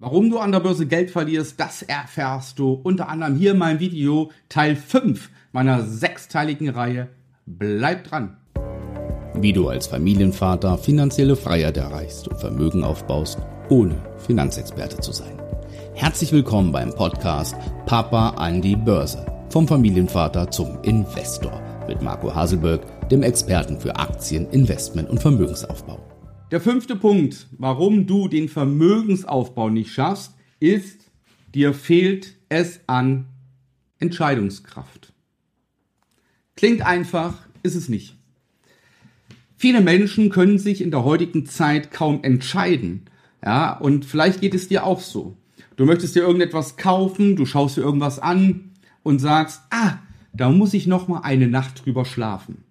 Warum du an der Börse Geld verlierst, das erfährst du unter anderem hier in meinem Video Teil 5 meiner sechsteiligen Reihe. Bleib dran! Wie du als Familienvater finanzielle Freiheit erreichst und Vermögen aufbaust, ohne Finanzexperte zu sein. Herzlich willkommen beim Podcast Papa an die Börse. Vom Familienvater zum Investor mit Marco Haselberg, dem Experten für Aktien, Investment und Vermögensaufbau. Der fünfte Punkt, warum du den Vermögensaufbau nicht schaffst, ist, dir fehlt es an Entscheidungskraft. Klingt einfach, ist es nicht. Viele Menschen können sich in der heutigen Zeit kaum entscheiden. Ja, und vielleicht geht es dir auch so. Du möchtest dir irgendetwas kaufen, du schaust dir irgendwas an und sagst, ah, da muss ich noch mal eine Nacht drüber schlafen.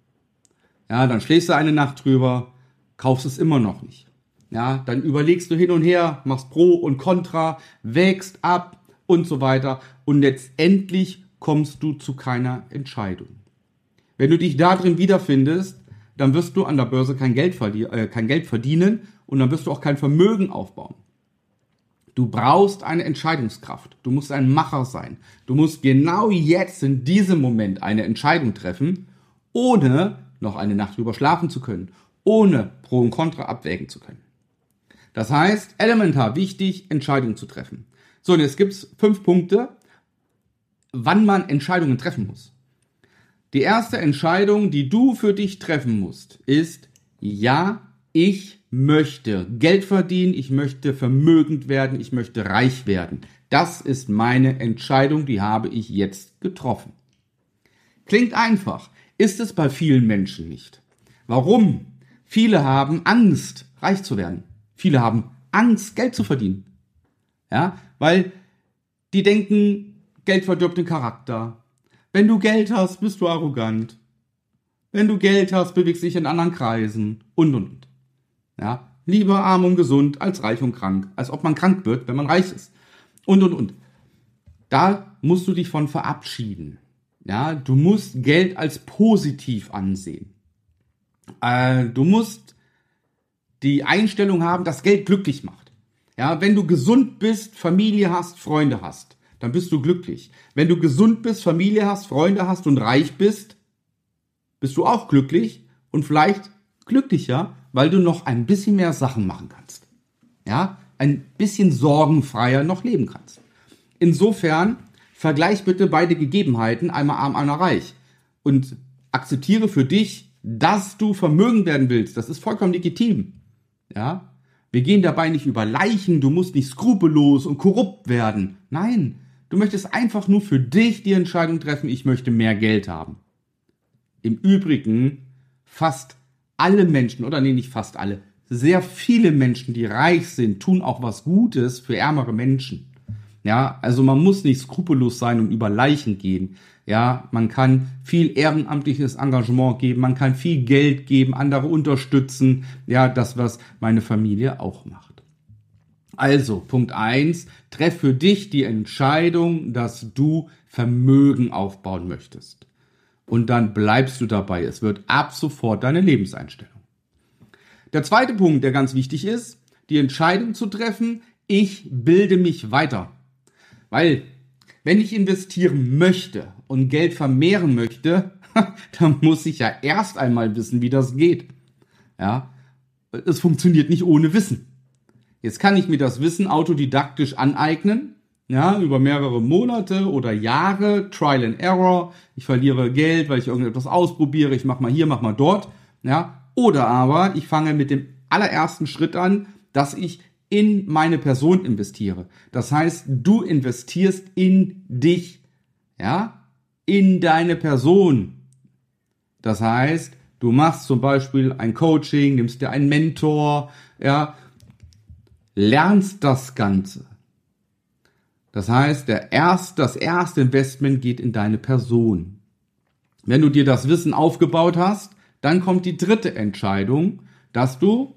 Ja, dann schläfst du eine Nacht drüber, kaufst es immer noch nicht. Ja, dann überlegst du hin und her, machst Pro und Contra, wägst ab und so weiter und letztendlich kommst du zu keiner Entscheidung. Wenn du dich da drin wiederfindest, dann wirst du an der Börse kein Geld, äh, kein Geld verdienen und dann wirst du auch kein Vermögen aufbauen. Du brauchst eine Entscheidungskraft. Du musst ein Macher sein. Du musst genau jetzt in diesem Moment eine Entscheidung treffen, ohne noch eine Nacht drüber schlafen zu können, ohne Pro und Contra abwägen zu können. Das heißt, elementar wichtig, Entscheidungen zu treffen. So, und jetzt gibt's fünf Punkte, wann man Entscheidungen treffen muss. Die erste Entscheidung, die du für dich treffen musst, ist, ja, ich möchte Geld verdienen, ich möchte vermögend werden, ich möchte reich werden. Das ist meine Entscheidung, die habe ich jetzt getroffen. Klingt einfach, ist es bei vielen Menschen nicht. Warum? Viele haben Angst, reich zu werden. Viele haben Angst, Geld zu verdienen. Ja, weil die denken, Geld verdirbt den Charakter. Wenn du Geld hast, bist du arrogant. Wenn du Geld hast, bewegst dich in anderen Kreisen und und und. Ja, lieber arm und gesund als reich und krank, als ob man krank wird, wenn man reich ist. Und und und. Da musst du dich von verabschieden. Ja, du musst Geld als positiv ansehen. Äh, du musst die Einstellung haben, dass Geld glücklich macht. Ja, wenn du gesund bist, Familie hast, Freunde hast, dann bist du glücklich. Wenn du gesund bist, Familie hast, Freunde hast und reich bist, bist du auch glücklich und vielleicht glücklicher, weil du noch ein bisschen mehr Sachen machen kannst. Ja, ein bisschen sorgenfreier noch leben kannst. Insofern vergleich bitte beide Gegebenheiten, einmal arm, einmal reich und akzeptiere für dich, dass du vermögend werden willst. Das ist vollkommen legitim. Ja? Wir gehen dabei nicht über Leichen, du musst nicht skrupellos und korrupt werden. Nein, du möchtest einfach nur für dich die Entscheidung treffen, ich möchte mehr Geld haben. Im Übrigen, fast alle Menschen, oder nee, nicht fast alle, sehr viele Menschen, die reich sind, tun auch was Gutes für ärmere Menschen. Ja, also man muss nicht skrupellos sein und über Leichen gehen. Ja, man kann viel ehrenamtliches Engagement geben, man kann viel Geld geben, andere unterstützen. Ja, das, was meine Familie auch macht. Also, Punkt eins: treff für dich die Entscheidung, dass du Vermögen aufbauen möchtest. Und dann bleibst du dabei. Es wird ab sofort deine Lebenseinstellung. Der zweite Punkt, der ganz wichtig ist, die Entscheidung zu treffen, ich bilde mich weiter. Weil, wenn ich investieren möchte und Geld vermehren möchte, dann muss ich ja erst einmal wissen, wie das geht. Ja, es funktioniert nicht ohne Wissen. Jetzt kann ich mir das Wissen autodidaktisch aneignen, ja, über mehrere Monate oder Jahre, Trial and Error. Ich verliere Geld, weil ich irgendetwas ausprobiere, ich mach mal hier, mach mal dort, ja. Oder aber ich fange mit dem allerersten Schritt an, dass ich in meine Person investiere. Das heißt, du investierst in dich, ja, in deine Person. Das heißt, du machst zum Beispiel ein Coaching, nimmst dir einen Mentor, ja, lernst das Ganze. Das heißt, der erst, das erste Investment geht in deine Person. Wenn du dir das Wissen aufgebaut hast, dann kommt die dritte Entscheidung, dass du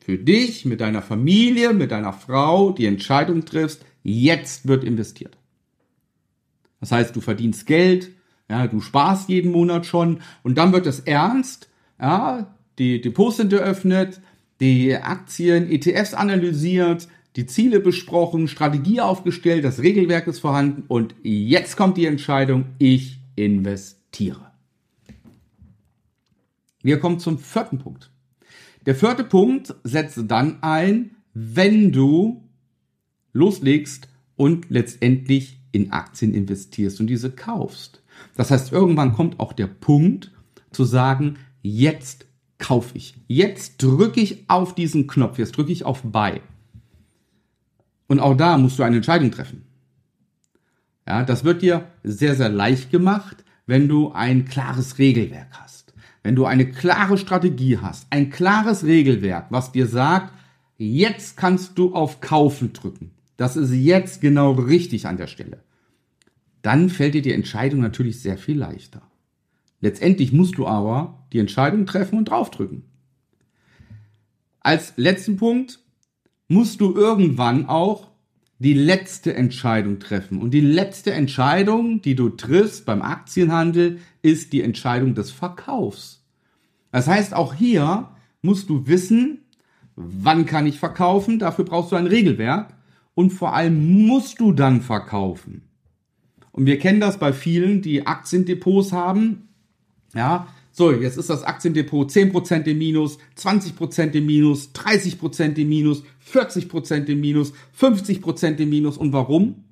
für dich, mit deiner Familie, mit deiner Frau die Entscheidung triffst, jetzt wird investiert. Das heißt, du verdienst Geld, ja, du sparst jeden Monat schon und dann wird es ernst, ja, die Depots sind eröffnet, die Aktien, ETFs analysiert, die Ziele besprochen, Strategie aufgestellt, das Regelwerk ist vorhanden und jetzt kommt die Entscheidung, ich investiere. Wir kommen zum vierten Punkt. Der vierte Punkt setzt dann ein, wenn du loslegst und letztendlich in Aktien investierst und diese kaufst. Das heißt, irgendwann kommt auch der Punkt zu sagen, jetzt kaufe ich. Jetzt drücke ich auf diesen Knopf, jetzt drücke ich auf Buy. Und auch da musst du eine Entscheidung treffen. Ja, das wird dir sehr, sehr leicht gemacht, wenn du ein klares Regelwerk hast. Wenn du eine klare Strategie hast, ein klares Regelwerk, was dir sagt, jetzt kannst du auf Kaufen drücken. Das ist jetzt genau richtig an der Stelle. Dann fällt dir die Entscheidung natürlich sehr viel leichter. Letztendlich musst du aber die Entscheidung treffen und draufdrücken. Als letzten Punkt musst du irgendwann auch die letzte Entscheidung treffen. Und die letzte Entscheidung, die du triffst beim Aktienhandel, ist die Entscheidung des Verkaufs. Das heißt, auch hier musst du wissen, wann kann ich verkaufen, dafür brauchst du ein Regelwerk und vor allem musst du dann verkaufen. Und wir kennen das bei vielen, die Aktiendepots haben. Ja, so, jetzt ist das Aktiendepot 10% im Minus, 20% im Minus, 30% im Minus, 40% im Minus, 50% im Minus. Und warum?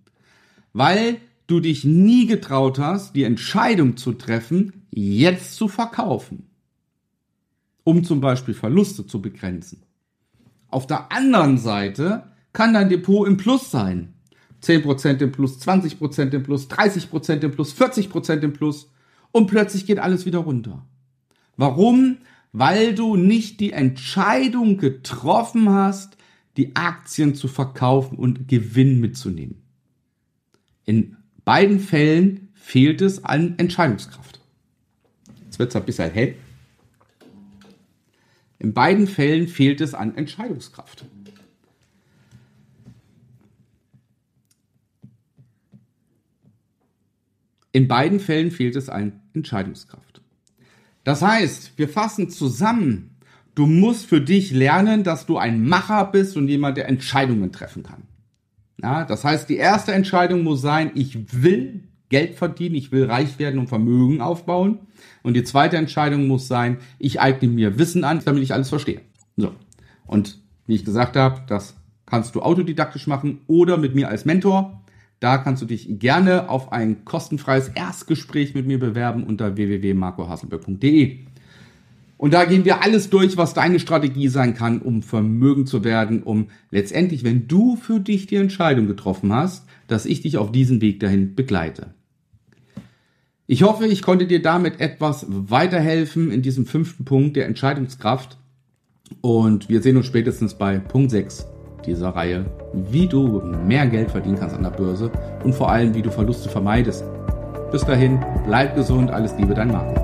Weil du dich nie getraut hast, die Entscheidung zu treffen, jetzt zu verkaufen. Um zum Beispiel Verluste zu begrenzen. Auf der anderen Seite kann dein Depot im Plus sein. 10% im Plus, 20% im Plus, 30% im Plus, 40% im Plus. Und plötzlich geht alles wieder runter. Warum? Weil du nicht die Entscheidung getroffen hast, die Aktien zu verkaufen und Gewinn mitzunehmen. In beiden Fällen fehlt es an Entscheidungskraft. Jetzt wird es ein bisschen hell. In beiden Fällen fehlt es an Entscheidungskraft. In beiden Fällen fehlt es an Entscheidungskraft. Das heißt, wir fassen zusammen, du musst für dich lernen, dass du ein Macher bist und jemand, der Entscheidungen treffen kann. Ja, das heißt, die erste Entscheidung muss sein, ich will Geld verdienen, ich will reich werden und Vermögen aufbauen. Und die zweite Entscheidung muss sein, ich eigne mir Wissen an, damit ich alles verstehe. So. Und wie ich gesagt habe, das kannst du autodidaktisch machen oder mit mir als Mentor. Da kannst du dich gerne auf ein kostenfreies Erstgespräch mit mir bewerben unter www.marcohasselberg.de. Und da gehen wir alles durch, was deine Strategie sein kann, um Vermögen zu werden, um letztendlich, wenn du für dich die Entscheidung getroffen hast, dass ich dich auf diesem Weg dahin begleite. Ich hoffe, ich konnte dir damit etwas weiterhelfen in diesem fünften Punkt der Entscheidungskraft. Und wir sehen uns spätestens bei Punkt 6 dieser Reihe, wie du mehr Geld verdienen kannst an der Börse und vor allem, wie du Verluste vermeidest. Bis dahin, bleib gesund, alles Liebe, dein Marco.